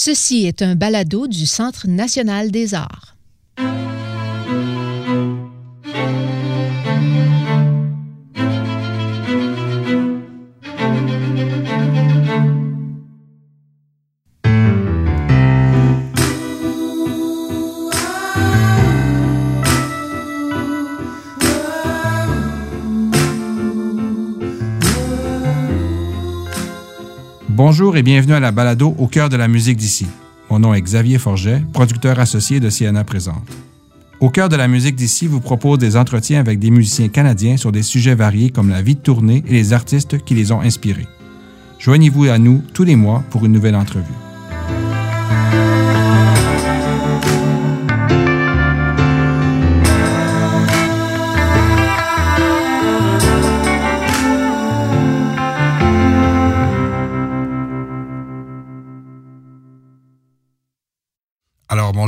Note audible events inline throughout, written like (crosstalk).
Ceci est un balado du Centre national des arts. Bonjour et bienvenue à la balado Au cœur de la musique d'ici. Mon nom est Xavier Forget, producteur associé de Siena Présente. Au cœur de la musique d'ici vous propose des entretiens avec des musiciens canadiens sur des sujets variés comme la vie de tournée et les artistes qui les ont inspirés. Joignez-vous à nous tous les mois pour une nouvelle entrevue.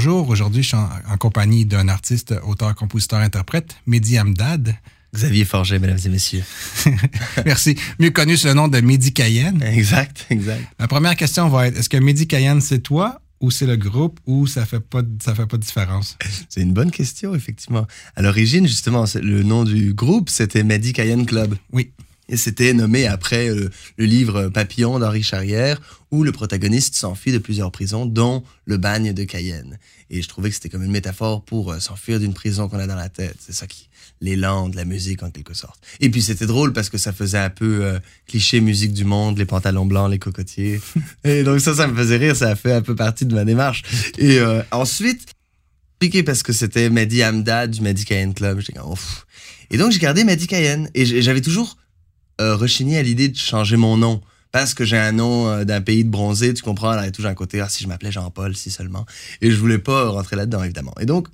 Bonjour, aujourd'hui je suis en, en compagnie d'un artiste, auteur, compositeur, interprète, Mehdi Hamdad. Xavier Forget, mesdames et messieurs. (laughs) Merci. Mieux connu sous le nom de Mehdi Cayenne. Exact, exact. La première question va être, est-ce que Mehdi Cayenne c'est toi ou c'est le groupe ou ça fait pas ça fait pas de différence? (laughs) C'est une bonne question, effectivement. À l'origine, justement, le nom du groupe, c'était Mehdi Cayenne Club. Oui. Et c'était nommé après euh, le livre Papillon d'Henri Charrière, où le protagoniste s'enfuit de plusieurs prisons, dont le bagne de Cayenne. Et je trouvais que c'était comme une métaphore pour euh, s'enfuir d'une prison qu'on a dans la tête. C'est ça qui, l'élan de la musique en quelque sorte. Et puis c'était drôle parce que ça faisait un peu euh, cliché musique du monde, les pantalons blancs, les cocotiers. (laughs) Et donc ça, ça me faisait rire, ça a fait un peu partie de ma démarche. Et ensuite, compliqué parce que c'était Mehdi Hamdad du Mehdi Cayenne Club. J'étais comme. Et donc j'ai gardé Mehdi Cayenne. Et j'avais toujours euh, rechigné à l'idée de changer mon nom. Parce que j'ai un nom euh, d'un pays de bronzé, tu comprends, il y a toujours un côté, ah, si je m'appelais Jean-Paul, si seulement. Et je voulais pas rentrer là-dedans, évidemment. Et donc,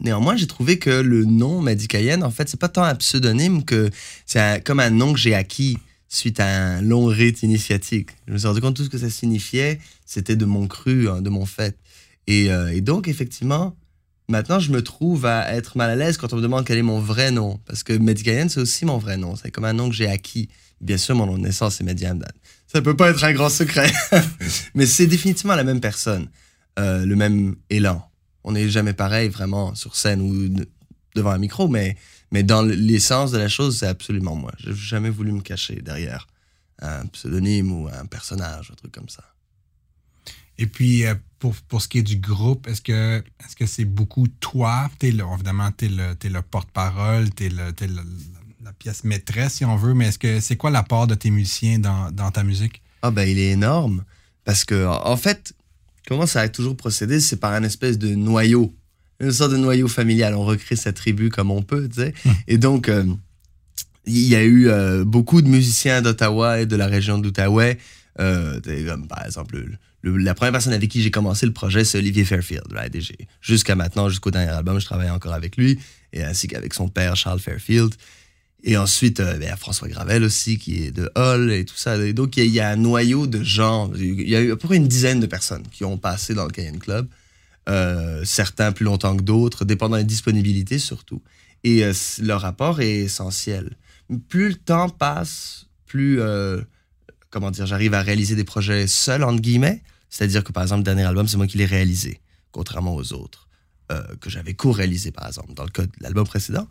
néanmoins, j'ai trouvé que le nom Mehdi Cayenne, en fait, c'est pas tant un pseudonyme que c'est comme un nom que j'ai acquis suite à un long rite initiatique. Je me suis rendu compte tout ce que ça signifiait, c'était de mon cru, hein, de mon fait. Et, euh, et donc, effectivement, maintenant, je me trouve à être mal à l'aise quand on me demande quel est mon vrai nom. Parce que Mehdi Cayenne, c'est aussi mon vrai nom. C'est comme un nom que j'ai acquis. Bien sûr, mon nom de naissance, c'est Mehdi Hamdan. Ça peut pas être un grand secret. (laughs) Mais c'est définitivement la même personne. Euh, le même élan. On n'est jamais pareil, vraiment, sur scène ou de- devant un micro, mais, mais dans l'essence de la chose, c'est absolument moi. J'ai jamais voulu me cacher derrière un pseudonyme ou un personnage, un truc comme ça. Et puis euh, pour, pour ce qui est du groupe, est-ce que est-ce que c'est beaucoup toi? T'es le, évidemment, tu es le, t'es le porte-parole, tu es, le, t'es le- la pièce maîtresse, si on veut, mais est-ce que c'est quoi l'apport de tes musiciens dans, dans ta musique? Ah ben il est énorme parce que en fait comment ça a toujours procédé? C'est par un espèce de noyau une sorte de noyau familial. On recrée sa tribu comme on peut tu sais. Et donc euh, il y a eu euh, beaucoup de musiciens d'Ottawa et de la région d'Outaouais. Euh, comme par exemple la première personne avec qui j'ai commencé le projet c'est Olivier Fairfield right? Jusqu'à maintenant jusqu'au dernier album je travaille encore avec lui et ainsi qu'avec son père Charles Fairfield et ensuite, euh, ben, François Gravel aussi, qui est de Hall et tout ça. Et donc, il y, a- un noyau de gens. Il y a eu à peu près une dizaine de personnes qui ont passé dans le Cayenne Club. Euh, certains plus longtemps que d'autres, dépendant des disponibilités surtout. Et euh, leur rapport est essentiel. Plus le temps passe, plus, euh, comment dire, j'arrive à réaliser des projets seul, entre guillemets. C'est-à-dire que, par exemple, le dernier album, c'est moi qui l'ai réalisé, contrairement aux autres, euh, que j'avais co-réalisé, par exemple, dans le cas de l'album précédent.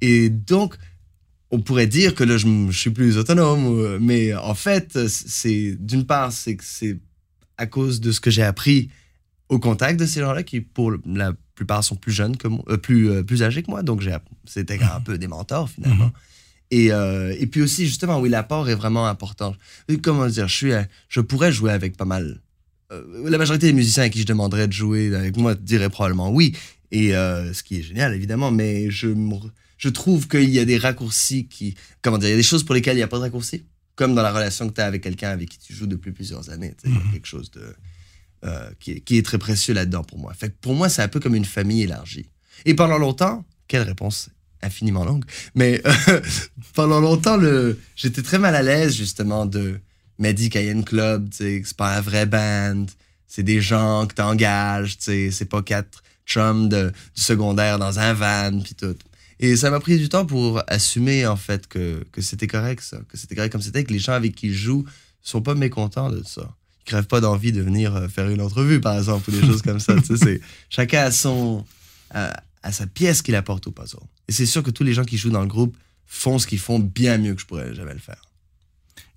Et donc, on pourrait dire que là, je, suis plus autonome, euh, mais en fait, c'est d'une part, c'est que c'est à cause de ce que j'ai appris au contact de ces gens-là, qui pour la plupart sont plus jeunes que moi, euh, plus, euh, plus âgés que moi, donc c'était un peu des mentors finalement. Et, euh, et puis aussi, justement, oui, l'apport est vraiment important. Comment dire, je, suis, je pourrais jouer avec pas mal. Euh, la majorité des musiciens à qui je demanderais de jouer avec moi diraient probablement oui, et euh, ce qui est génial évidemment, mais je trouve qu'il y a des raccourcis qui. Comment dire Il y a des choses pour lesquelles il n'y a pas de raccourcis. Comme dans la relation que tu as avec quelqu'un avec qui tu joues depuis plusieurs années. Il y a quelque chose de, euh, qui, est, qui est très précieux là-dedans pour moi. Fait que pour moi, c'est un peu comme une famille élargie. Et pendant longtemps, quelle réponse infiniment longue, mais (laughs) pendant longtemps, le, j'étais très mal à l'aise justement de Mehdi Cayenne Club. C'est pas un vrai band. C'est des gens que tu engages. C'est pas quatre chums de, du secondaire dans un van, puis tout. Et ça m'a pris du temps pour assumer, en fait, que, que c'était correct, ça. Que c'était correct comme c'était, que les gens avec qui je joue sont pas mécontents de ça. crèvent pas d'envie de venir euh, faire une entrevue, par exemple, ou des choses comme ça. C'est- (laughs) chacun a son, a, a sa pièce qu'il apporte au puzzle. Et c'est sûr que tous les gens qui jouent dans le groupe font ce qu'ils font bien mieux que je pourrais jamais le faire.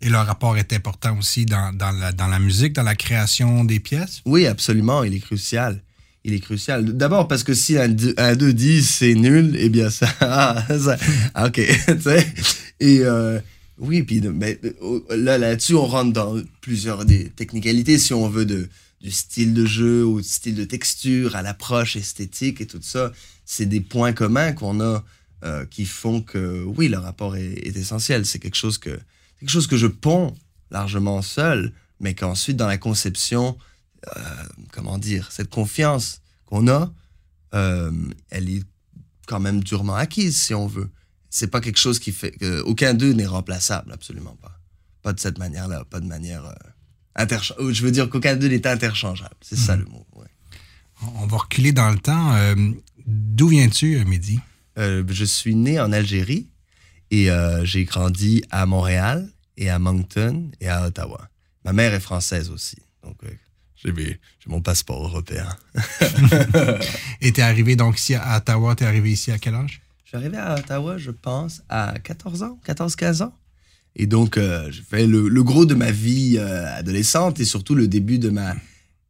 Et leur rapport est important aussi dans, dans la, musique, dans la création des pièces? Oui, absolument, il est crucial. Il est crucial. D'abord parce que si un 2 dit c'est nul, eh bien ça, (laughs) ça- ah, ok. (laughs) Et euh, oui, puis euh, là là-dessus on rentre dans plusieurs des technicalités si on veut de du style de jeu au style de texture à l'approche esthétique et tout ça. C'est des points communs qu'on a euh, qui font que oui, le rapport est essentiel. C'est quelque chose que quelque chose que je ponds largement seul, mais qu'ensuite dans la conception euh, comment dire, cette confiance qu'on a, euh, elle est quand même durement acquise, si on veut. C'est pas quelque chose qui fait que aucun d'eux n'est remplaçable, absolument pas. Pas de cette manière-là, pas de manière euh, intercha- euh, Je veux dire qu'aucun d'eux n'est interchangeable. C'est ça le mot. ouais. On va reculer dans le temps. Euh, D'où viens-tu, euh, Mehdi? Euh, je suis né en Algérie et euh, j'ai grandi à Montréal et à Moncton et à Ottawa. Ma mère est française aussi, donc euh, j'ai mes- j'ai mon passeport européen. (laughs) Et t'es arrivé donc ici à Ottawa, t'es arrivé ici à quel âge? Je suis arrivé à Ottawa, je pense, à 14 ans, 14-15 ans. Et donc, euh, j'ai fait le, le gros de ma vie euh, adolescente et surtout le début de ma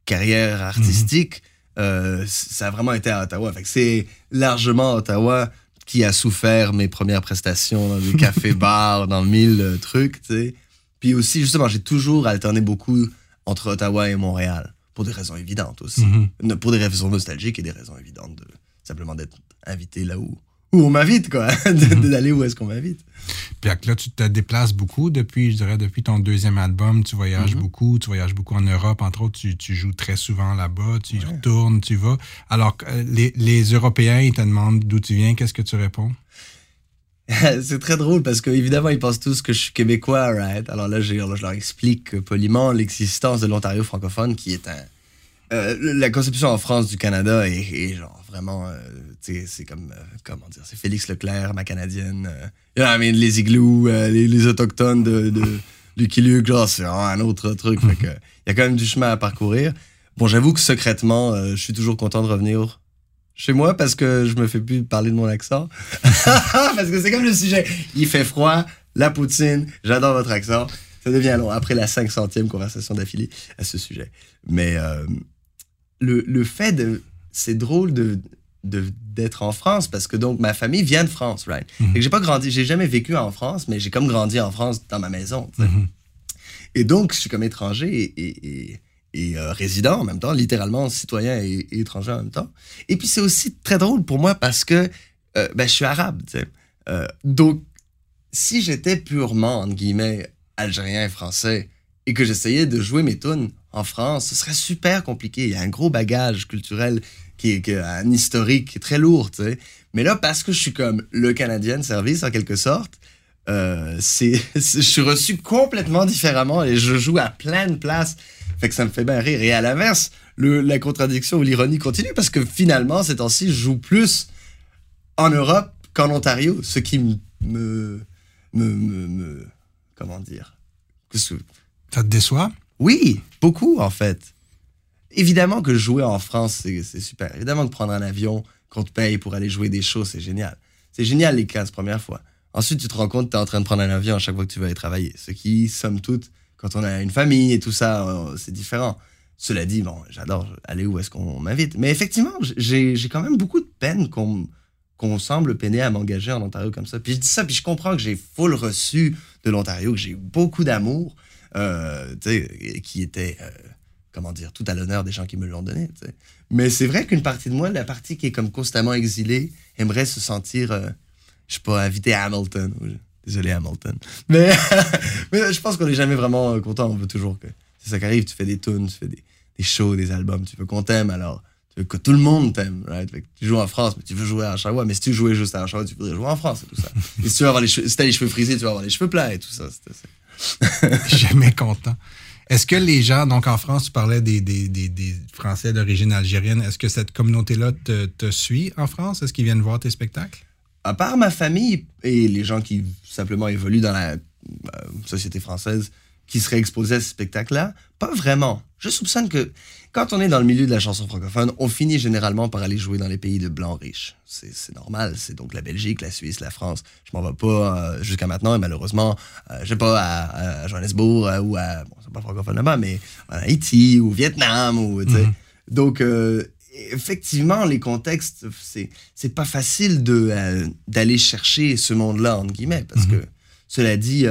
carrière artistique. euh, c- ça a vraiment été à Ottawa. Fait que c'est largement Ottawa qui a souffert mes premières prestations dans des cafés-bars, (laughs) dans mille euh, trucs, tu sais. Puis aussi, justement, j'ai toujours alterné beaucoup entre Ottawa et Montréal, pour des raisons évidentes aussi. Mhm. Pour des raisons nostalgiques et des raisons évidentes de simplement d'être invité là où, où on m'invite, quoi. (laughs) De- D'aller où est-ce qu'on m'invite. Puis là, tu te déplaces beaucoup depuis, je dirais, depuis ton deuxième album. Tu voyages Mhm. beaucoup. Tu voyages beaucoup en Europe. Entre autres, tu, tu joues très souvent là-bas. Tu y retournes, tu vas. Alors, euh, les, les Européens, ils te demandent d'où tu viens. Qu'est-ce que tu réponds? (laughs) c'est très drôle parce qu'évidemment, ils pensent tous que je suis québécois, right? Alors là, je leur explique poliment l'existence de l'Ontario francophone qui est un. Euh, la conception en France du Canada est, genre vraiment. euh, c'est comme. euh, comment dire? C'est Félix Leclerc, ma canadienne. les igloos, les, autochtones de, de Lucky Luke, genre, c'est un autre truc. Il y a quand même du chemin à parcourir. Bon, j'avoue que secrètement, je suis toujours content de revenir chez moi parce que je me fais plus parler de mon accent. (laughs) parce que c'est comme le sujet. Il fait froid, la poutine, j'adore votre accent. Ça devient long après la 500e conversation d'affilée à ce sujet. Mais le, le fait de. C'est drôle de de- d'être en France parce que donc ma famille vient de France, right? Mhm. Fait que j'ai pas grandi, j'ai jamais vécu en France, mais j'ai comme grandi en France dans ma maison. Mhm. Et donc, je suis comme étranger et, et, et- et, euh, résident en même temps, littéralement citoyen et, et étranger en même temps. Et puis, c'est aussi très drôle pour moi parce que euh, ben, je suis arabe. tu sais. Euh, donc, si j'étais purement, entre guillemets, algérien et français et que j'essayais de jouer mes tunes en France, ce serait super compliqué. Il y a un gros bagage culturel qui est, un historique très lourd. tu sais. Mais là, parce que je suis comme le Canadien de service en quelque sorte, euh, c'est, (laughs) je suis reçu complètement différemment et je joue à plein de places. Fait que ça me fait bien rire. Et à l'inverse, la contradiction ou l'ironie continue parce que finalement, ces temps-ci, je joue plus en Europe qu'en Ontario, ce qui me, me, me, me- me- comment dire, Ça te déçoit? Oui, beaucoup en fait. Évidemment que jouer en France, c'est super. Évidemment que prendre un avion qu'on te paye pour aller jouer des shows, c'est génial. C'est génial les 15 premières fois. Ensuite, tu te rends compte que tu es en train de prendre un avion à chaque fois que tu vas aller travailler. Ce qui, somme toute, quand on a une famille et tout ça, euh, c'est différent. Cela dit, bon, j'adore aller où est-ce qu'on m'invite. Mais effectivement, j'ai quand même beaucoup de peine qu'on qu'on semble peiner à m'engager en Ontario comme ça. Puis je dis ça, puis je comprends que j'ai full reçu de l'Ontario, que j'ai beaucoup d'amour, euh, qui était, euh, comment dire, tout à l'honneur des gens qui me l'ont donné. Mais c'est vrai qu'une partie de moi, la partie qui est comme constamment exilée, aimerait se sentir, euh, je sais pas, invité à Hamilton. Désolé Hamilton. Mais, (laughs) mais je pense qu'on n'est jamais vraiment euh, content. On veut toujours que c'est ça qui arrive. Tu fais des tunes, tu fais des, des shows, des albums. Tu veux qu'on t'aime, alors tu veux que tout le monde t'aime. Right? Tu joues en France, mais tu veux jouer à Oshawa. Mais si tu jouais juste à Oshawa, tu voudrais jouer en France et tout ça. (laughs) et si tu veux avoir les cheveux, si t'as les cheveux frisés, tu vas avoir les cheveux plats et tout ça. C'est- (laughs) Jamais content. Est-ce que les gens, donc en France, tu parlais des, Français d'origine algérienne, est-ce que cette communauté-là te, te suit en France? Est-ce qu'ils viennent voir tes spectacles? à part ma famille et les gens qui simplement évoluent dans la euh, société française, qui seraient exposés à ce spectacle-là. Pas vraiment. Je soupçonne que quand on est dans le milieu de la chanson francophone, on finit généralement par aller jouer dans les pays de blancs riches. C'est normal. C'est donc la Belgique, la Suisse, la France. Je m'en vais pas euh, jusqu'à maintenant et malheureusement, euh, je sais pas à, Johannesburg euh, ou à, bon, c'est pas francophone là-bas, mais à Haïti ou Vietnam ou, tu sais. Mhm. Donc, effectivement, les contextes, c'est, c'est pas facile de, d'aller chercher ce monde-là, entre guillemets, parce mhm. que, cela dit,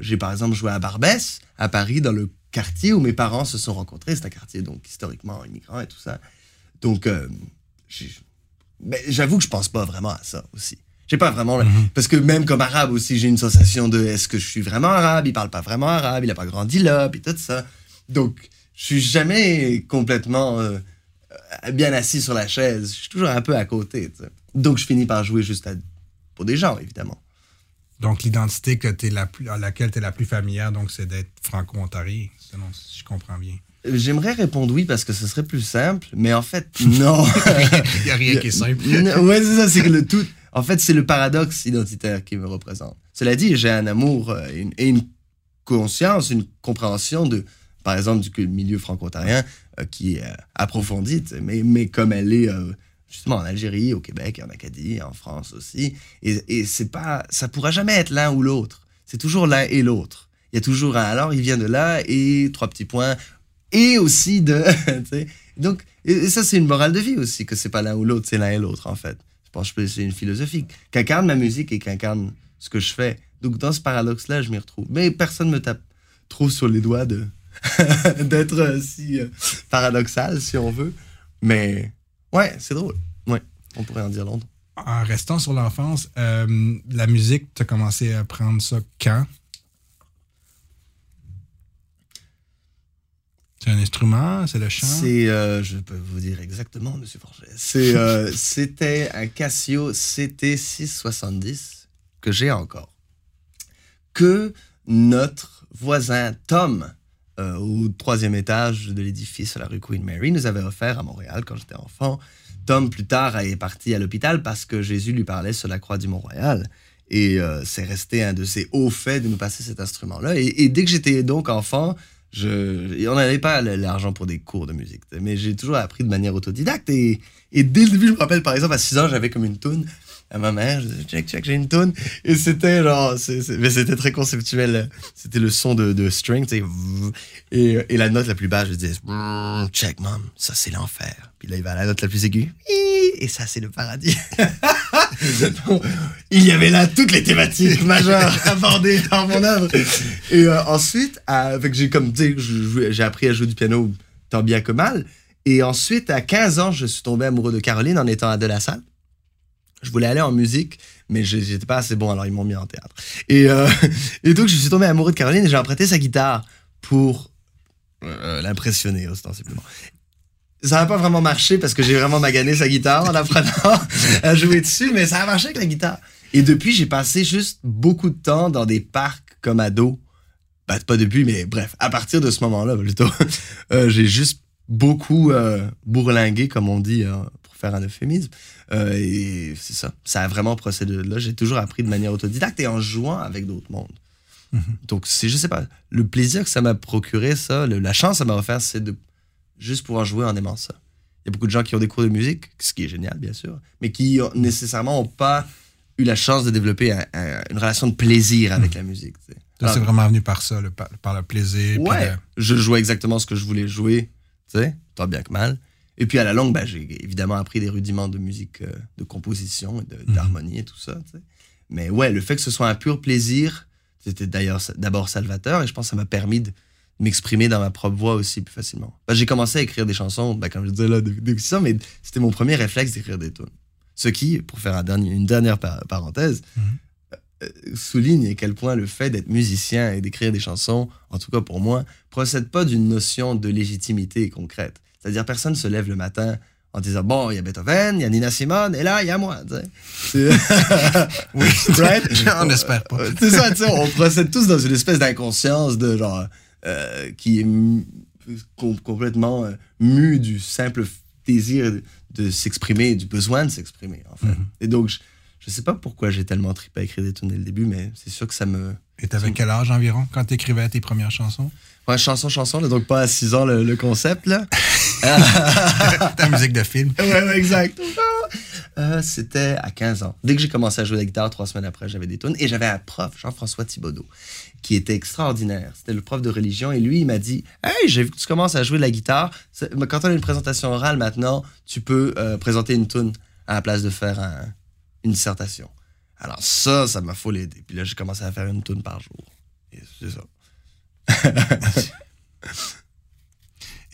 j'ai par exemple joué à Barbès, à Paris, dans le quartier où mes parents se sont rencontrés. C'est un quartier donc historiquement immigrant et tout ça. Donc, euh, j'avoue que je pense pas vraiment à ça aussi. J'ai pas vraiment. Mhm. Parce que même comme arabe aussi, j'ai une sensation de est-ce que je suis vraiment arabe? Il parle pas vraiment arabe, il a pas grandi là, puis tout ça. Donc, je suis jamais complètement euh, bien assis sur la chaise. Je suis toujours un peu à côté. Donc, je finis par jouer juste pour des gens, évidemment. Donc, l'identité que es la plus, à laquelle tu es la plus familière, donc, c'est d'être franco-ontarien, si je comprends bien. J'aimerais répondre oui parce que ce serait plus simple, mais en fait, non. (laughs) Il n'y a rien qui est simple. (laughs) ouais, c'est ça, c'est que le tout. En fait, c'est le paradoxe identitaire qui me représente. Cela dit, j'ai un amour euh, et une, conscience, une compréhension de, par exemple, du milieu franco-ontarien euh, qui est euh, approfondie, mais, mais comme elle est justement en Algérie, au Québec, en Acadie, en France aussi. Et, et c'est pas, ça pourra jamais être l'un ou l'autre. C'est toujours l'un et l'autre. Il y a toujours un alors, il vient de là et trois petits points et aussi de. (laughs) Donc, ça, c'est une morale de vie aussi, que c'est pas l'un ou l'autre, c'est l'un et l'autre en fait. Je pense que c'est une philosophie qu'incarne ma musique et qu'incarne ce que je fais. Donc, dans ce paradoxe-là, je m'y retrouve. Mais personne me tape trop sur les doigts de (laughs) d'être si euh, paradoxal, si on veut. Mais Ouais, c'est drôle. Ouais, on pourrait en dire longtemps. En restant sur l'enfance, euh, la musique, tu as commencé à apprendre ça quand? C'est un instrument, c'est le chant? C'est, euh, je peux vous dire exactement, Monsieur Forget. C'est, euh, (laughs) c'était un Casio CT670 que j'ai encore. Que notre voisin Tom euh, au troisième étage de l'édifice à la rue Queen Mary, nous avait offert à Montréal quand j'étais enfant. Tom, plus tard, est parti à l'hôpital parce que Jésus lui parlait sur la croix du Mont-Royal. Et euh, c'est resté un de ses hauts faits de nous passer cet instrument-là. Et, dès que j'étais donc enfant, je, on n'avait pas l'argent pour des cours de musique. Mais j'ai toujours appris de manière autodidacte. Et, et dès le début, je me rappelle, par exemple, à 6 ans, j'avais comme une toune à ma mère, je disais, check, check, j'ai une tune. Et c'était genre, mais c'était très conceptuel. C'était le son de, de string, tu sais. Et, et, la note la plus basse, je disais, check, mom, ça c'est l'enfer. Puis là, il va à la note la plus aiguë, et ça c'est le paradis. (laughs) il y avait là toutes les thématiques majeures (laughs) abordées dans mon œuvre. Et euh, ensuite, avec j'ai comme, j'ai appris à jouer du piano tant bien que mal. Et ensuite, à 15 ans, je suis tombé amoureux de Caroline en étant à de la salle. Je voulais aller en musique, mais j'étais pas assez bon, alors ils m'ont mis en théâtre. Et, euh, (laughs) et donc, je suis tombé amoureux de Caroline et j'ai emprunté sa guitare pour euh, l'impressionner ostensiblement. Ça n'a pas vraiment marché parce que j'ai vraiment magané sa guitare en apprenant à jouer dessus, mais ça a marché avec la guitare. Et depuis, j'ai passé juste beaucoup de temps dans des parcs comme ado. Pas depuis, mais bref, à partir de ce moment-là, plutôt, (laughs) euh, j'ai juste beaucoup bourlingué, comme on dit pour faire un euphémisme. Euh, et c'est ça. Ça a vraiment procédé de là. J'ai toujours appris de manière autodidacte et en jouant avec d'autres mondes. Mhm. Donc, c'est, je sais pas, le plaisir que ça m'a procuré, ça, la chance que ça m'a offert, c'est de juste pouvoir jouer en aimant ça. Il y a beaucoup de gens qui ont des cours de musique, ce qui est génial, bien sûr, mais qui nécessairement n'ont pas eu la chance de développer une relation de plaisir avec mhm. la musique. c'est vraiment venu par ça, par, le plaisir. Ouais, je jouais exactement ce que je voulais jouer, tu sais, tant bien que mal. Et puis à la longue, ben, j'ai évidemment appris des rudiments de musique, euh, de composition, mhm. d'harmonie et tout ça. Mais ouais, le fait que ce soit un pur plaisir, c'était d'ailleurs d'abord salvateur et je pense que ça m'a permis de m'exprimer dans ma propre voix aussi plus facilement. Ben, j'ai commencé à écrire des chansons, ben, comme je disais là, depuis ça, mais c'était mon premier réflexe d'écrire des tunes. Ce qui, pour faire un dernier, une dernière parenthèse, mhm. euh, souligne à quel point le fait d'être musicien et d'écrire des chansons, en tout cas pour moi, procède pas d'une notion de légitimité concrète. C'est-à-dire, personne se lève le matin en disant bon, il y a Beethoven, il y a Nina Simone, et là, il y a moi. (laughs) oui, (laughs) (laughs) on n'espère pas. C'est ça, on procède tous dans une espèce d'inconscience de genre euh, qui est complètement euh, mu du simple désir de, s'exprimer, du besoin de s'exprimer, en fait. Mm-hmm. Et donc, Je sais pas pourquoi j'ai tellement trippé à écrire des tunes dès le début, mais c'est sûr que ça me. Et t'avais quel âge environ quand t'écrivais tes premières chansons? Ouais, chanson, chanson, là, donc pas à 6 ans le, le concept, là. (laughs) Ta musique de film. ouais, ouais, exact. Euh, c'était à 15 ans. Dès que j'ai commencé à jouer de la guitare, trois semaines après, j'avais des tunes. Et j'avais un prof, Jean-François Thibaudot, qui était extraordinaire. C'était le prof de religion. Et lui, il m'a dit Hey, j'ai vu que tu commences à jouer de la guitare. Quand on a une présentation orale maintenant, tu peux euh, présenter une tune à la place de faire un- une dissertation. Alors, ça, ça m'a folle aidé. Puis là, j'ai commencé à faire une tune par jour. Et c'est ça. (laughs)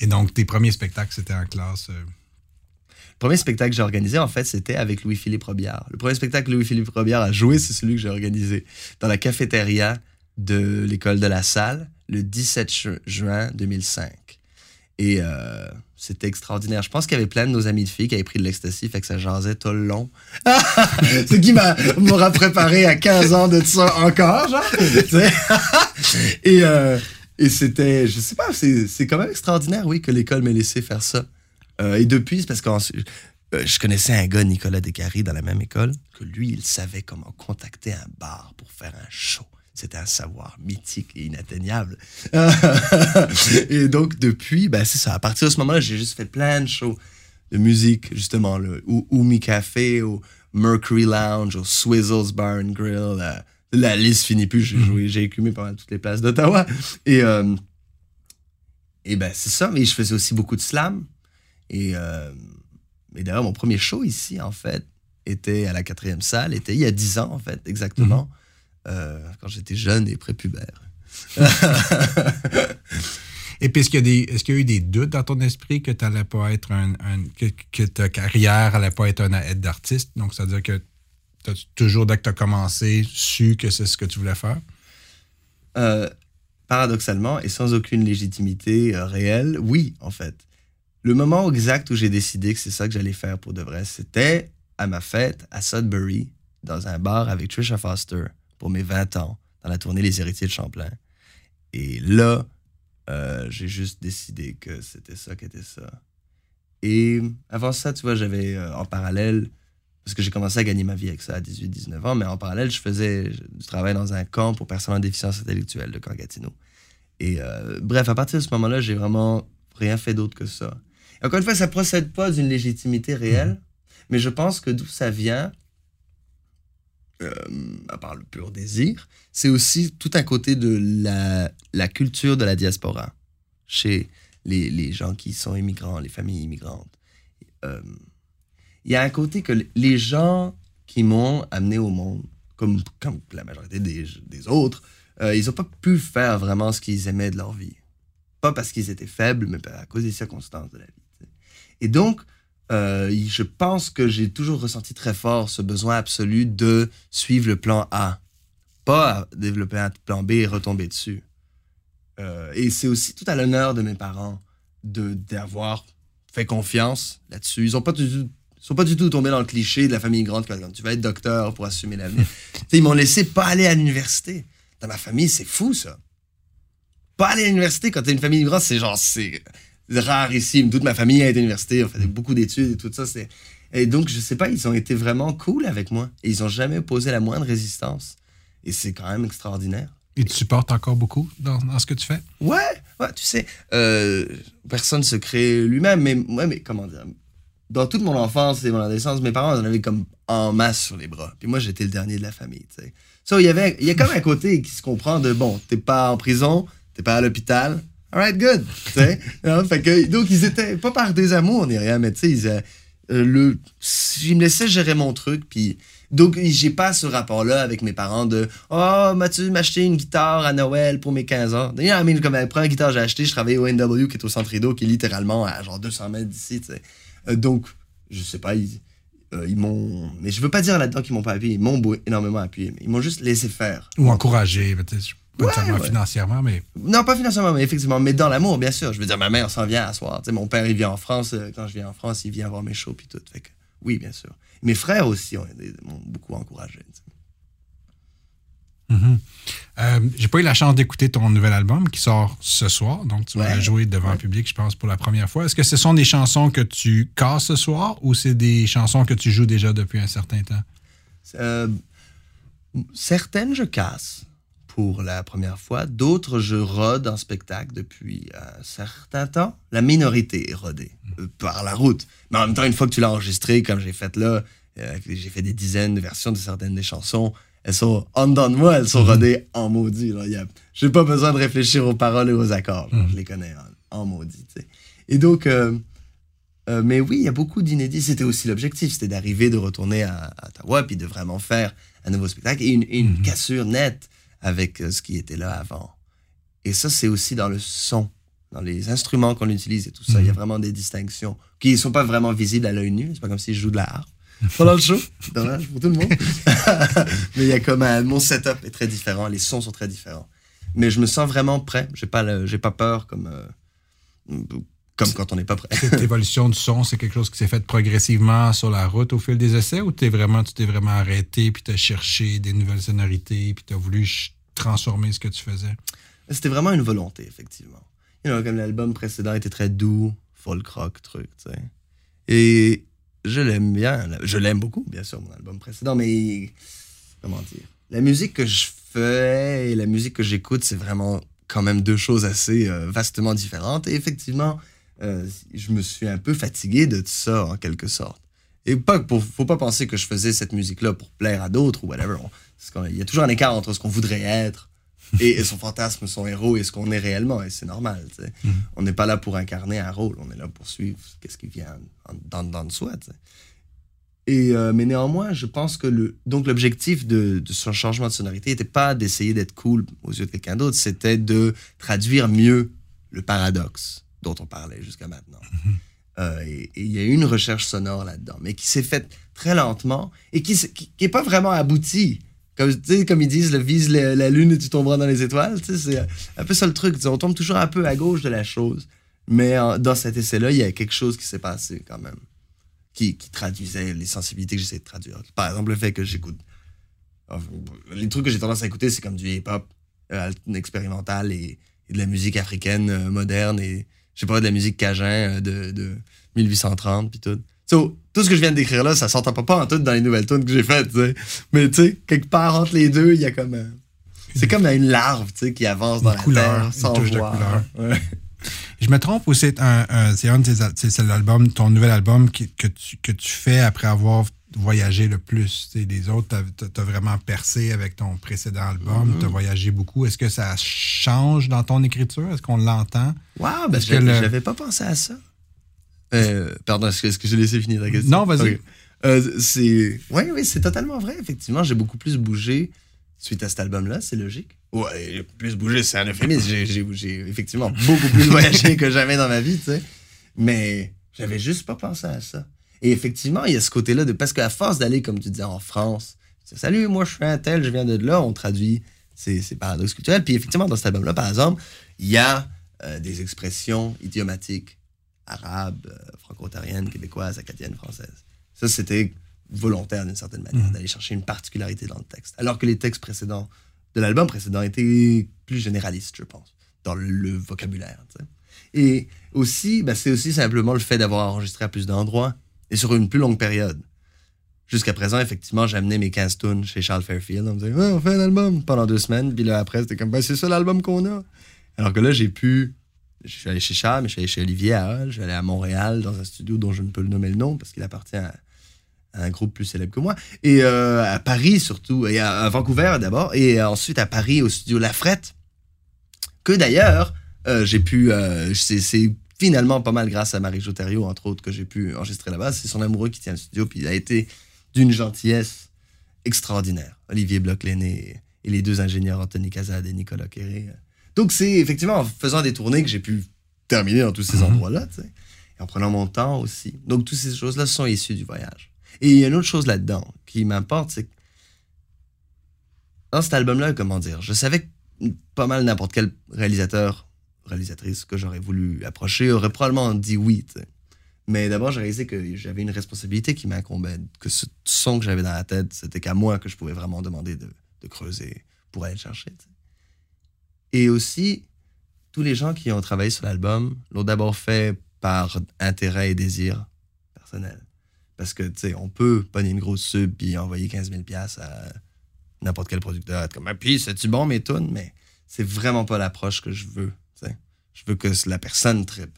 Et donc, tes premiers spectacles, c'était en classe. euh, Le premier spectacle que j'ai organisé, en fait, c'était avec Louis-Philippe Robillard. Le premier spectacle que Louis-Philippe Robillard a joué, c'est celui que j'ai organisé dans la cafétéria de l'école de la salle le 17 ju- juin 2005. Et euh, c'était extraordinaire. Je pense qu'il y avait plein de nos amis de filles qui avaient pris de l'ecstasy, fait que ça jasait tout le long. (laughs) Ce qui m'a- m'aura préparé à 15 ans de ça encore, genre. (laughs) Et euh, et c'était, je sais pas, c'est quand même extraordinaire, oui, que l'école m'ait laissé faire ça. Euh, et depuis, c'est parce que je connaissais un gars, Nicolas Descaries, dans la même école, que lui, il savait comment contacter un bar pour faire un show. C'était un savoir mythique et inatteignable. (laughs) et donc, depuis, ben, c'est ça. À partir de ce moment-là, j'ai juste fait plein de shows de musique, justement, le Oumi Café, au Mercury Lounge, au Swizzles Bar and Grill. euh, la liste finit plus. J'ai joué, j'ai écumé pendant toutes les places d'Ottawa. Et, euh, et ben, c'est ça. Mais je faisais aussi beaucoup de slam. Et, euh, et d'ailleurs, mon premier show ici, en fait, était à la quatrième salle, était il y a dix ans, en fait, exactement, euh, quand j'étais jeune et prépubère. (laughs) Et puis, est-ce qu'il y, y a eu des doutes dans ton esprit que, pas être un, un- que, que ta carrière allait pas être un aide d'artiste? Donc, c'est-à-dire que tu as toujours, dès que tu as commencé, su que c'est ce que tu voulais faire? Euh, paradoxalement, et sans aucune légitimité euh, réelle, oui, en fait. Le moment exact où j'ai décidé que c'est ça que j'allais faire pour de vrai, c'était à ma fête à Sudbury, dans un bar avec Trisha Foster, pour mes 20 ans, dans la tournée Les Héritiers de Champlain. Et là, euh, j'ai juste décidé que c'était ça qui était ça. Et avant ça, tu vois, j'avais en parallèle, parce que j'ai commencé à gagner ma vie avec ça à 18-19 ans, mais en parallèle, je faisais du travail dans un camp pour personnes en déficience intellectuelle de Camp Gatineau. Et euh, bref, à partir de ce moment-là, j'ai vraiment rien fait d'autre que ça. Et encore une fois, ça procède pas d'une légitimité réelle, mais je pense que d'où ça vient, euh, à part le pur désir, c'est aussi tout un côté de la, la culture de la diaspora chez les, les gens qui sont immigrants, les familles immigrantes. Euh, Il y a un côté que les gens qui m'ont amené au monde, comme, comme la majorité des, des autres, euh, ils n'ont pas pu faire vraiment ce qu'ils aimaient de leur vie. Pas parce qu'ils étaient faibles, mais à cause des circonstances de la vie. Et donc, euh, je pense que j'ai toujours ressenti très fort ce besoin absolu de suivre le plan A, pas développer un plan B et retomber dessus. Euh, et c'est aussi tout à l'honneur de mes parents d'avoir fait confiance là-dessus. Ils ont pas du tout- ils sont pas du tout tombés dans le cliché de la famille grande quand tu vas être docteur pour assumer l'avenir. (laughs) Ils m'ont laissé pas aller à l'université. Dans ma famille, c'est fou ça. Pas aller à l'université quand t'es une famille immigrante, c'est genre c'est rarissime. Toute ma famille a été à l'université, on fait beaucoup d'études et tout ça. C'est et donc je sais pas, ils ont été vraiment cool avec moi et ils ont jamais posé la moindre résistance. Et c'est quand même extraordinaire. Et tu supportes encore beaucoup dans, dans ce que tu fais? Ouais, ouais, tu sais, euh, personne se crée lui-même, mais, ouais, mais comment dire, dans toute mon enfance et mon adolescence, mes parents en avaient comme en masse sur les bras. Puis moi, j'étais le dernier de la famille, tu sais. So, il y avait, il y a comme un côté qui se comprend de, bon, t'es pas en prison, t'es pas à l'hôpital, alright, good, tu sais. (laughs) Hein, donc, ils étaient, pas par des amours ni rien, mais tu sais, ils, euh, euh, le, ils me laissaient gérer mon truc, puis donc, j'ai pas ce rapport-là avec mes parents de Oh, Mathieu m'a acheté une guitare à Noël pour mes 15 ans. D'ailleurs, comme la première guitare que j'ai achetée, je travaillais au NW qui est au centre Rideau, qui est littéralement à genre 200 mètres d'ici. Euh, donc, je sais pas, ils, euh, ils m'ont. Mais je veux pas dire là-dedans qu'ils m'ont pas appuyé. Ils m'ont énormément appuyé, mais ils m'ont juste laissé faire. Ou encouragé, peut-être pas Ouais, nécessairement ouais. financièrement, mais Non, pas financièrement, mais effectivement, mais dans l'amour, bien sûr. Je veux dire, ma mère s'en vient à soir. Tu sais, mon père, il vient en France. euh, Quand je viens en France, il vient voir mes shows, puis tout. Fait que, oui, bien sûr. Mes frères aussi m'ont beaucoup encouragé. tu Mhm. Euh, j'ai pas eu la chance d'écouter ton nouvel album qui sort ce soir, donc tu vas Ouais. jouer devant Ouais. le public, je pense, pour la première fois. Est-ce que ce sont des chansons que tu casses ce soir ou c'est des chansons que tu joues déjà depuis un certain temps? Euh, certaines, je casse pour la première fois. D'autres, je rode en spectacle depuis un certain temps. La minorité est rodée euh, par la route. Mais en même temps, une fois que tu l'as enregistré, comme j'ai fait là, j'ai fait des dizaines de versions de certaines des chansons. Elles sont en dedans de moi, elles sont rodées en maudit. Je n'ai pas besoin de réfléchir aux paroles et aux accords. Je les connais en, maudit. Et donc, euh, mais oui, il y a beaucoup d'inédits. C'était aussi l'objectif, c'était d'arriver, de retourner à, Ottawa, puis de vraiment faire un nouveau spectacle et une, une mhm. cassure nette avec euh, ce qui était là avant. Et ça, c'est aussi dans le son, dans les instruments qu'on utilise et tout ça. Il y a mhm. vraiment des distinctions qui ne sont pas vraiment visibles à l'œil nu. C'est pas comme si je joue de la harpe pendant le show? Dommage pour tout le monde. (laughs) Mais il y a comme un, mon setup est très différent, les sons sont très différents. Mais je me sens vraiment prêt. J'ai pas, j'ai pas peur comme, euh, comme quand on n'est pas prêt. Cette (laughs) évolution du son, c'est quelque chose qui s'est fait progressivement sur la route au fil des essais ou es vraiment, tu t'es vraiment arrêté puis tu as cherché des nouvelles sonorités puis tu as voulu transformer ce que tu faisais? C'était vraiment une volonté, effectivement. comme l'album précédent était très doux, folk rock, truc, tu sais. Et je l'aime bien. Je l'aime beaucoup, bien sûr, mon album précédent, mais comment dire? La musique que je fais et la musique que j'écoute, c'est vraiment quand même deux choses assez euh, vastement différentes. Et effectivement, euh, je me suis un peu fatigué de ça, en quelque sorte. Et pas pour, faut pas penser que je faisais cette musique-là pour plaire à d'autres ou whatever. Il y a toujours un écart entre ce qu'on voudrait être et, son fantasme, son héros et ce qu'on est réellement. Et c'est normal. Mm-hmm. On n'est pas là pour incarner un rôle, on est là pour suivre ce qui vient dans, dans de soi. Et, euh, mais néanmoins, je pense que le, donc l'objectif de, de ce changement de sonorité n'était pas d'essayer d'être cool aux yeux de quelqu'un d'autre, c'était de traduire mieux le paradoxe dont on parlait jusqu'à maintenant. Mhm. Euh, et il y a eu une recherche sonore là-dedans, mais qui s'est faite très lentement et qui n'est pas vraiment aboutie. Comme, comme ils disent, le vise la, lune et tu tomberas dans les étoiles. C'est un peu ça le truc. On tombe toujours un peu à gauche de la chose. Mais dans cet essai-là, il y a quelque chose qui s'est passé quand même, qui, traduisait les sensibilités que j'essaie de traduire. Par exemple, le fait que j'écoute. Les trucs que j'ai tendance à écouter, c'est comme du hip-hop euh, expérimental et, de la musique africaine euh, moderne et je sais pas, de la musique cajun euh, de, de 1830 puis tout. So, tout ce que je viens de décrire là, ça s'entend pas, pas en tout dans les nouvelles tunes que j'ai faites, Mais tu sais, quelque part entre les deux, il y a comme. Euh, c'est comme une larve, tu sais, qui avance dans la terre sans voir. Je me trompe ou c'est un, c'est un de c'est l'album, ton nouvel album que, tu, que tu fais après avoir voyagé le plus. les autres, tu as, vraiment percé avec ton précédent album, tu as mm-hmm. voyagé beaucoup. Est-ce que ça change dans ton écriture? Est-ce qu'on l'entend? Wow, ben j'avais pas pensé à ça. Euh, pardon, est-ce que, j'ai laissé finir la question? Non, vas-y. Euh, c'est... Oui, oui, c'est totalement vrai. Effectivement, j'ai beaucoup plus bougé suite à cet album-là, c'est logique. Ouais, plus bougé, c'est un euphémisme. J'ai, effectivement beaucoup plus voyagé que jamais dans ma vie, tu sais. Mais j'avais juste pas pensé à ça. Et effectivement, il y a ce côté-là de. Parce qu'à force d'aller, comme tu disais, en France, salut, moi je suis un tel, je viens de là, on traduit ces, paradoxes culturels. Puis effectivement, dans cet album-là, par exemple, il y a euh, des expressions idiomatiques arabes, euh, franco-ontariennes, québécoises, acadiennes, françaises. Ça, c'était volontaire d'une certaine manière, mmh. d'aller chercher une particularité dans le texte. Alors que les textes précédents de l'album précédent étaient plus généralistes, je pense, dans le, vocabulaire. Et aussi, ben, c'est aussi simplement le fait d'avoir enregistré à plus d'endroits et sur une plus longue période. Jusqu'à présent, effectivement, j'ai amené mes 15 tunes chez Charles Fairfield. On me disait, on fait un album pendant deux semaines. Puis là, après, c'était comme, ben, c'est ça l'album qu'on a. Alors que là, j'ai pu. Je suis allé chez mais je suis allé chez Olivier à. Je suis allé à Montréal dans un studio dont je ne peux le nommer le nom parce qu'il appartient à, un groupe plus célèbre que moi. Et euh, à Paris surtout, et à, Vancouver d'abord, et ensuite à Paris au studio La Frette. Que d'ailleurs, euh, j'ai pu. Euh, c'est finalement pas mal grâce à Marie-Jo entre autres, que j'ai pu enregistrer là-bas. C'est son amoureux qui tient le studio, puis il a été d'une gentillesse extraordinaire. Olivier Bloch l'aîné et les deux ingénieurs Anthony Cazade et Nicolas Quéré. Donc c'est effectivement en faisant des tournées que j'ai pu terminer dans tous ces mhm. endroits-là, et en prenant mon temps aussi. Donc toutes ces choses-là sont issues du voyage. Et il y a une autre chose là-dedans qui m'importe, c'est que dans cet album-là, comment dire, je savais que pas mal n'importe quel réalisateur réalisatrice que j'aurais voulu approcher aurait probablement dit oui. Mais d'abord, j'ai réalisé que j'avais une responsabilité qui m'incombait, que ce son que j'avais dans la tête, c'était qu'à moi que je pouvais vraiment demander de, creuser pour aller le chercher. Et aussi, tous les gens qui ont travaillé sur l'album l'ont d'abord fait par intérêt et désir personnel. Parce que, tu sais, on peut pogner une grosse sub puis envoyer 15 000 à n'importe quel producteur. Être comme, ah, puis, c'est-tu bon mes tunes? Mais c'est vraiment pas l'approche que je veux. sais. Je veux que la personne tripe.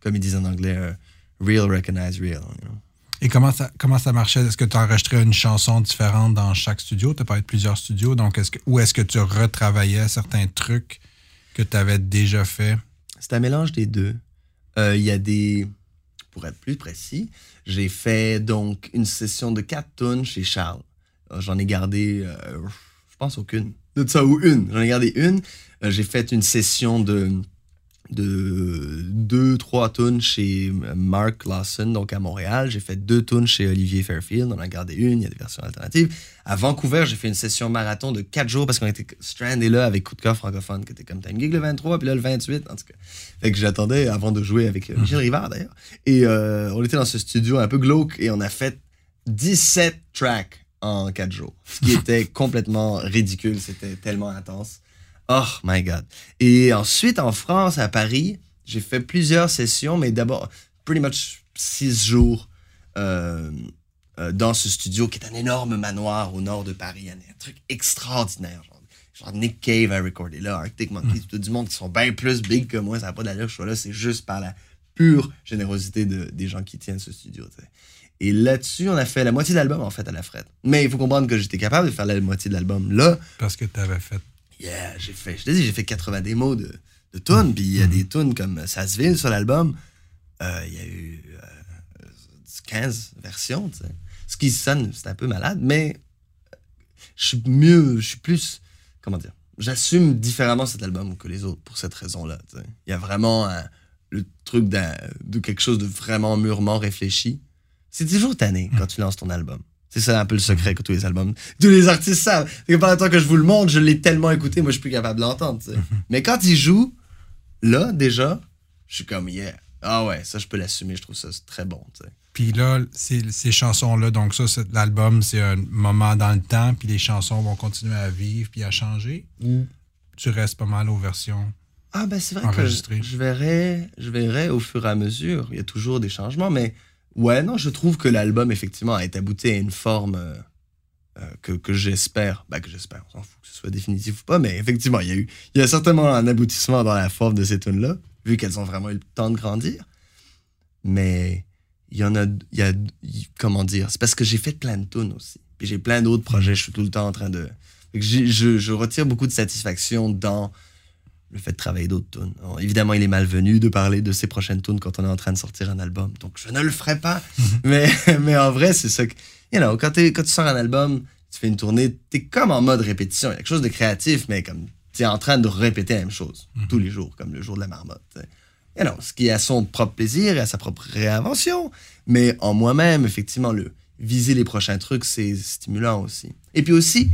Comme ils disent en anglais, euh, real recognize real. Et comment ça, comment ça marchait? Est-ce que tu enregistrais une chanson différente dans chaque studio? Tu as parlé de plusieurs studios. Donc, est-ce que, ou est-ce que tu retravaillais certains trucs que tu avais déjà fait? C'est un mélange des deux. Euh, il y a des. Pour être plus précis, j'ai fait donc une session de quatre tunes chez Charles. Euh, j'en ai gardé, euh, je pense, aucune. De ça, ou une. J'en ai gardé une. j'ai fait une session de de deux, trois tunes chez Mark Lawson, donc à Montréal. J'ai fait deux tunes chez Olivier Fairfield. On a gardé une, il y a des versions alternatives. À Vancouver, j'ai fait une session marathon de quatre jours parce qu'on était strandés là avec Coup de cœur francophone, qui était comme Time Gig le 23, puis là le 28, en tout cas. Fait que j'attendais avant de jouer avec euh, Michel Rivard d'ailleurs. Et euh, on était dans ce studio un peu glauque et on a fait 17 tracks en quatre jours. Ce qui était (laughs) complètement ridicule, c'était tellement intense. Oh my God. Et ensuite, en France, à Paris, j'ai fait plusieurs sessions, mais d'abord, pretty much six jours euh, euh, dans ce studio qui est un énorme manoir au nord de Paris. Un, truc extraordinaire. Genre, Nick Cave a recordé là, Arctic Monkeys, mm. tout du monde qui sont bien plus big que moi. Ça n'a pas d'allure que je sois là. C'est juste par la pure générosité de, des gens qui tiennent ce studio. Et là-dessus, on a fait la moitié de l'album, en fait, à la frette. Mais il faut comprendre que j'étais capable de faire la moitié de l'album là. Parce que tu avais fait Yeah, j'ai fait, je te dis, j'ai fait 80 démos de, de tunes, puis il y a des tunes comme Sassville sur l'album. Euh, il y a eu 15 euh, versions, tu sais. Ce qui sonne, c'est un peu malade, mais je suis mieux, je suis plus, comment dire, j'assume différemment cet album que les autres pour cette raison-là. Il y a vraiment le truc de quelque chose de vraiment mûrement réfléchi. C'est toujours tanné quand tu lances ton album. C'est ça un peu le secret que tous les albums, tous les artistes savent. C'est que pendant le temps que je vous le montre, je l'ai tellement écouté, moi je suis plus capable de l'entendre. Mhm. Mais quand il joue, là déjà, je suis comme yeah. Ah ouais, ça je peux l'assumer, je trouve ça très bon. Puis là, ces chansons-là, donc ça, l'album, c'est un moment dans le temps, puis les chansons vont continuer à vivre puis à changer. Ou tu restes pas mal aux versions Ah ben c'est vrai que je verrai, je verrai au fur et à mesure. Il y a toujours des changements, mais Ouais, non, je trouve que l'album, effectivement, été abouti à une forme euh, euh, que, que j'espère, bah, que j'espère, on s'en fout que ce soit définitif ou pas, mais effectivement, il y a eu, il y a certainement un aboutissement dans la forme de ces tunes-là, vu qu'elles ont vraiment eu le temps de grandir. Mais il y en a, il y a, comment dire, c'est parce que j'ai fait plein de tunes aussi. Puis j'ai plein d'autres projets, je suis tout le temps en train de. Je, je retire beaucoup de satisfaction dans le fait de travailler d'autres tunes. évidemment, il est malvenu de parler de ses prochaines tunes quand on est en train de sortir un album. Donc, je ne le ferai pas. (laughs) Mais, mais en vrai, c'est ça que. You know, quand, quand tu sors un album, tu fais une tournée, tu es comme en mode répétition. Il y a quelque chose de créatif, mais comme tu es en train de répéter la même chose mhm. tous les jours, comme le jour de la marmotte. You know, ce qui a son propre plaisir et a sa propre réinvention. Mais en moi-même, effectivement, le viser les prochains trucs, c'est stimulant aussi. Et puis aussi,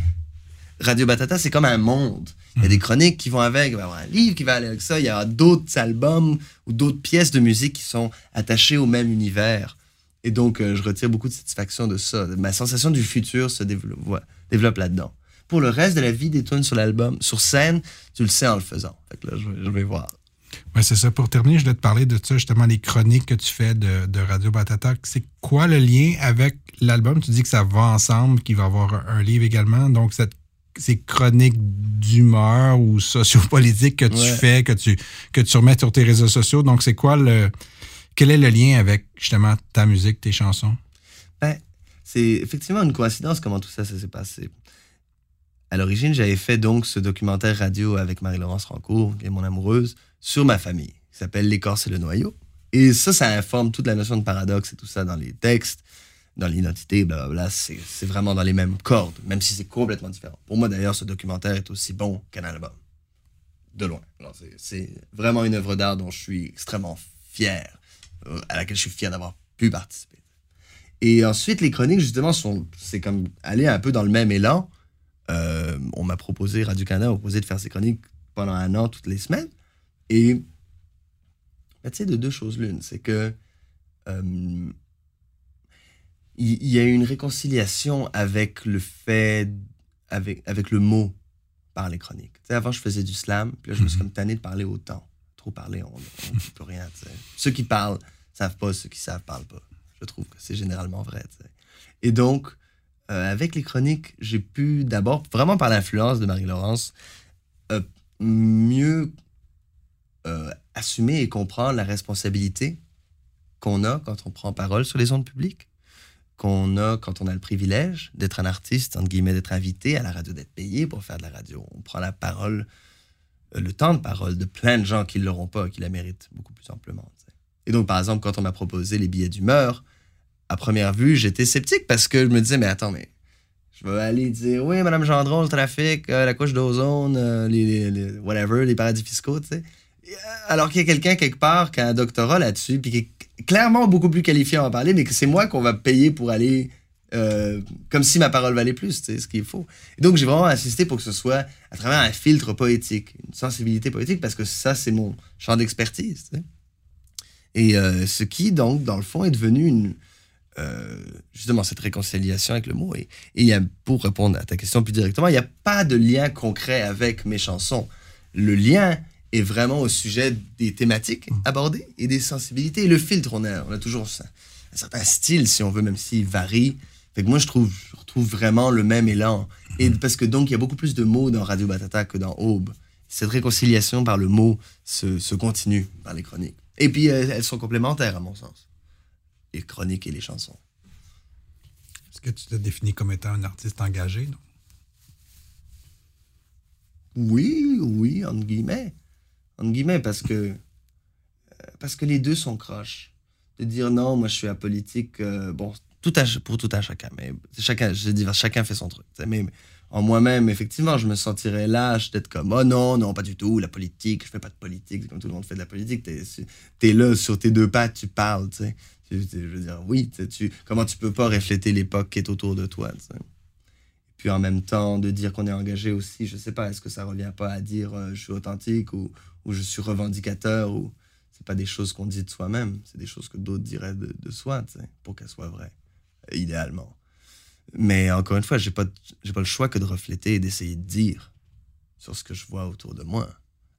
Radio Batata, c'est comme un monde. Il y a des chroniques qui vont avec, il va y avoir un livre qui va aller avec ça, il y a d'autres albums ou d'autres pièces de musique qui sont attachées au même univers. Et donc, euh, je retire beaucoup de satisfaction de ça. Ma sensation du futur se développe, développe là-dedans. Pour le reste de la vie des tunes sur l'album, sur scène, tu le sais en le faisant. Fait que là, je, vais voir. C'est ça. Pour terminer, je voulais te parler de ça, justement, les chroniques que tu fais de, de Radio Batata. C'est quoi le lien avec l'album? Tu dis que ça va ensemble, qu'il va y avoir un livre également. Donc, cette ces chroniques d'humeur ou sociopolitiques que tu fais, que tu, que tu remets sur tes réseaux sociaux. Donc, c'est quoi le. Quel est le lien avec justement ta musique, tes chansons? Ben, c'est effectivement une coïncidence comment tout ça, ça s'est passé. À l'origine, j'avais fait donc ce documentaire radio avec Marie-Laurence Rancourt, qui est mon amoureuse, sur ma famille, qui s'appelle L'écorce et le noyau. Et ça, ça informe toute la notion de paradoxe et tout ça dans les textes dans l'identité, blablabla, c'est vraiment dans les mêmes cordes, même si c'est complètement différent. Pour moi, d'ailleurs, ce documentaire est aussi bon qu'un album. De loin. C'est vraiment une œuvre d'art dont je suis extrêmement fier, euh, à laquelle je suis fier d'avoir pu participer. Et ensuite, les chroniques, justement, c'est comme aller un peu dans le même élan. Euh, on m'a proposé, Radio-Canada m'a proposé de faire ces chroniques pendant un an, toutes les semaines. Et, ben, tu sais, de deux choses l'une, c'est que euh, il y, a une réconciliation avec le fait, avec, avec le mot par les chroniques. avant, je faisais du slam, puis là, je me suis mhm. comme tanné de parler autant. Trop parler, on ne peut rien. Ceux qui parlent savent pas, ceux qui savent parlent pas. Je trouve que c'est généralement vrai. Et donc, euh, avec les chroniques, j'ai pu d'abord, vraiment par l'influence de Marie-Laurence, euh, mieux euh, assumer et comprendre la responsabilité qu'on a quand on prend parole sur les ondes publiques, qu'on a quand on a le privilège d'être un artiste, entre guillemets, d'être invité à la radio, d'être payé pour faire de la radio. On prend la parole, le temps de parole de plein de gens qui ne l'auront pas, qui la méritent beaucoup plus amplement. Et donc, par exemple, quand on m'a proposé les billets d'humeur, à première vue, j'étais sceptique parce que je me disais, mais attends, mais je vais aller dire, oui, Madame Gendron, le trafic, euh, la couche d'ozone, euh, les, whatever, les paradis fiscaux, tu. Euh, alors qu'il y a quelqu'un quelque part qui a un doctorat là-dessus, puis qui clairement beaucoup plus qualifié à en parler, mais que c'est moi qu'on va payer pour aller comme si ma parole valait plus, sais, ce qu'il faut. Et donc, j'ai vraiment insisté pour que ce soit à travers un filtre poétique, une sensibilité poétique, parce que ça, c'est mon champ d'expertise. Et ce qui, donc, dans le fond, est devenu euh, justement cette réconciliation avec le mot. Et, pour répondre à ta question plus directement, il n'y a pas de lien concret avec mes chansons. Le lien est vraiment au sujet des thématiques abordées et des sensibilités. Et le filtre, on a, on a toujours un certain style, si on veut, même s'il varie. Fait que moi, je trouve, je retrouve vraiment le même élan. Et parce que donc, il y a beaucoup plus de mots dans Radio Batata que dans Aube. Cette réconciliation par le mot se, se continue par les chroniques. Et puis, elles sont complémentaires, à mon sens les chroniques et les chansons. Est-ce que tu te définis comme étant un artiste engagé? Non? Oui, oui, entre guillemets. Entre guillemets, parce que, euh, parce que les deux sont croches. De dire non, moi je suis apolitique, euh, bon, tout à, pour tout à chacun, mais chacun, je dis, chacun fait son truc. Mais en moi-même, effectivement, je me sentirais lâche d'être comme oh non, non, pas du tout, la politique, je fais pas de politique, comme tout le monde fait de la politique. T'es es là sur tes deux pattes, tu parles, tu sais. Je veux dire, oui, tu, comment tu peux pas refléter l'époque qui est autour de toi puis en même temps, de dire qu'on est engagé aussi, je sais pas, est-ce que ça revient pas à dire euh, je suis authentique ou, ou, je suis revendicateur ou c'est pas des choses qu'on dit de soi-même, c'est des choses que d'autres diraient de, de soi, pour qu'elles soient vraies, idéalement. Mais encore une fois, j'ai pas, j'ai pas le choix que de refléter et d'essayer de dire sur ce que je vois autour de moi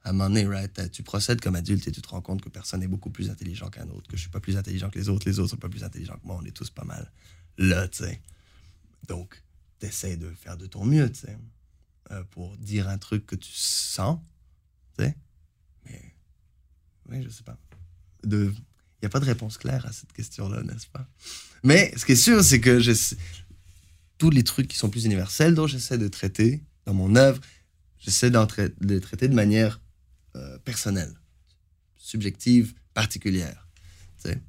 à un moment donné, tu procèdes comme adulte et tu te rends compte que personne n'est beaucoup plus intelligent qu'un autre, que je suis pas plus intelligent que les autres, les autres sont pas plus intelligents que moi, on est tous pas mal là, tu sais. Donc, tu essaies de faire de ton mieux, tu sais, euh, pour dire un truc que tu sens, tu sais. Mais, oui, je sais pas. Il n'y a pas de réponse claire à cette question-là, n'est-ce pas? Mais ce qui est sûr, c'est que tous les trucs qui sont plus universels dont j'essaie de traiter dans mon œuvre, j'essaie de les traiter de manière euh, personnelle, subjective, particulière. sais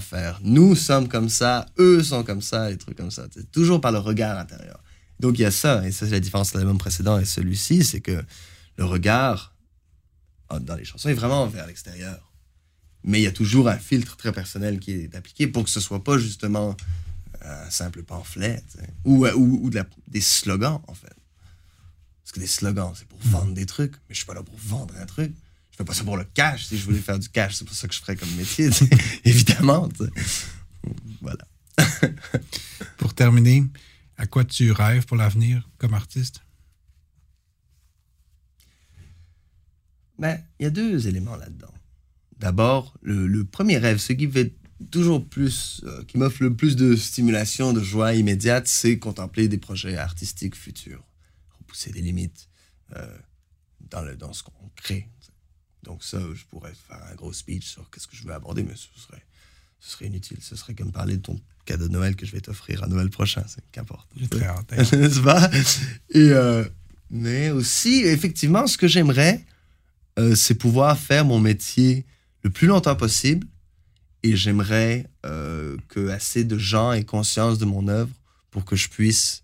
Faire nous sommes comme ça, eux sont comme ça, les trucs comme ça. C'est toujours par le regard intérieur. Donc il y a ça, et ça c'est la différence entre l'album précédent et celui-ci, c'est que le regard ah, dans les chansons est vraiment vers l'extérieur. Mais il y a toujours un filtre très personnel qui est appliqué pour que ce soit pas justement un simple pamphlet ou, ou, des slogans en fait. Parce que des slogans, c'est pour vendre des trucs, mais je suis pas là pour vendre un truc. Fais pas ça pour le cash. Si je voulais faire du cash, c'est pour ça que je ferais comme métier, (laughs) évidemment. Voilà. (laughs) pour terminer, à quoi tu rêves pour l'avenir comme artiste? Ben, il y a deux éléments là-dedans. D'abord, le, premier rêve, ce qui fait toujours plus, euh, qui m'offre le plus de stimulation, de joie immédiate, c'est contempler des projets artistiques futurs pousser des limites euh, dans, le, dans ce qu'on crée. Donc ça, je pourrais faire un gros speech sur qu'est-ce que je veux aborder, mais ce serait, ce serait inutile. Ce serait comme parler de ton cadeau de Noël que je vais t'offrir à Noël prochain, c'est qu'importe. J'ai très (laughs) hâte. N'est-ce pas? Et euh, mais aussi, effectivement, ce que j'aimerais, euh, c'est pouvoir faire mon métier le plus longtemps possible. Et j'aimerais que assez de gens aient conscience de mon œuvre pour que je puisse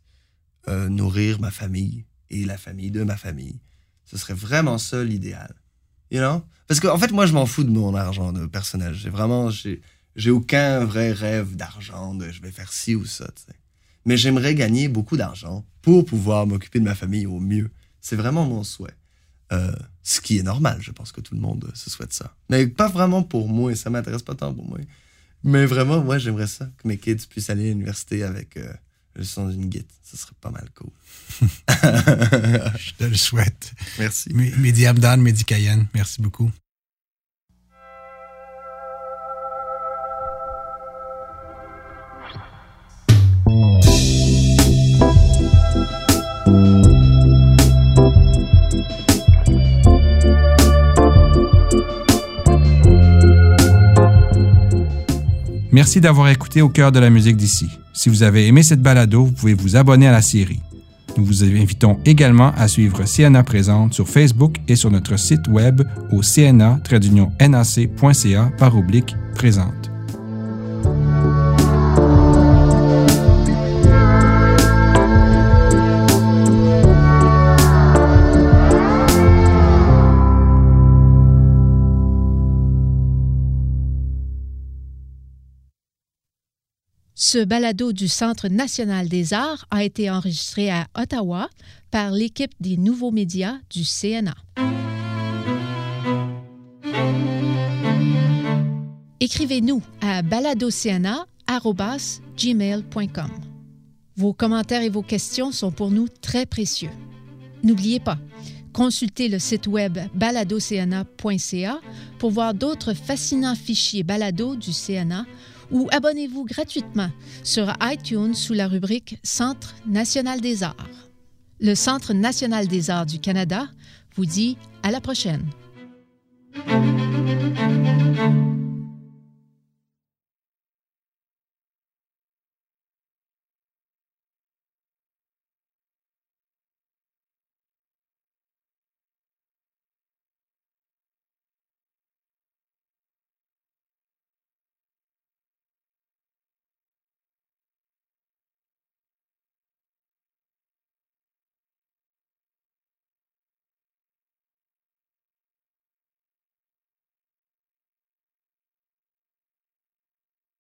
nourrir ma famille, et la famille de ma famille. Ce serait vraiment ça l'idéal. You know? Parce qu'en en fait, moi, je m'en fous de mon argent de personnel. J'ai vraiment, j'ai aucun vrai rêve d'argent, de je vais faire ci ou ça. Mais j'aimerais gagner beaucoup d'argent pour pouvoir m'occuper de ma famille au mieux. C'est vraiment mon souhait. Euh, ce qui est normal, je pense que tout le monde se souhaite ça. Mais pas vraiment pour moi, ça m'intéresse pas tant pour moi. Mais vraiment, moi, j'aimerais ça, que mes kids puissent aller à l'université avec euh, le son d'une guitare. Ce serait pas mal cool. (laughs) Je te le souhaite. Merci. Mehdi Abdan, Mehdi Cayenne, merci beaucoup. Merci d'avoir écouté Au cœur de la musique d'ici. Si vous avez aimé cette balado, vous pouvez vous abonner à la série. Nous vous invitons également à suivre CNA Présente sur Facebook et sur notre site web au cna-nac.ca par oblique présente. Ce balado du Centre national des arts a été enregistré à Ottawa par l'équipe des nouveaux médias du CNA. Écrivez-nous à baladocna.gmail.com. Vos commentaires et vos questions sont pour nous très précieux. N'oubliez pas, consultez le site web baladocna.ca pour voir d'autres fascinants fichiers balado du CNA ou abonnez-vous gratuitement sur iTunes sous la rubrique Centre national des arts. Le Centre national des arts du Canada vous dit à la prochaine.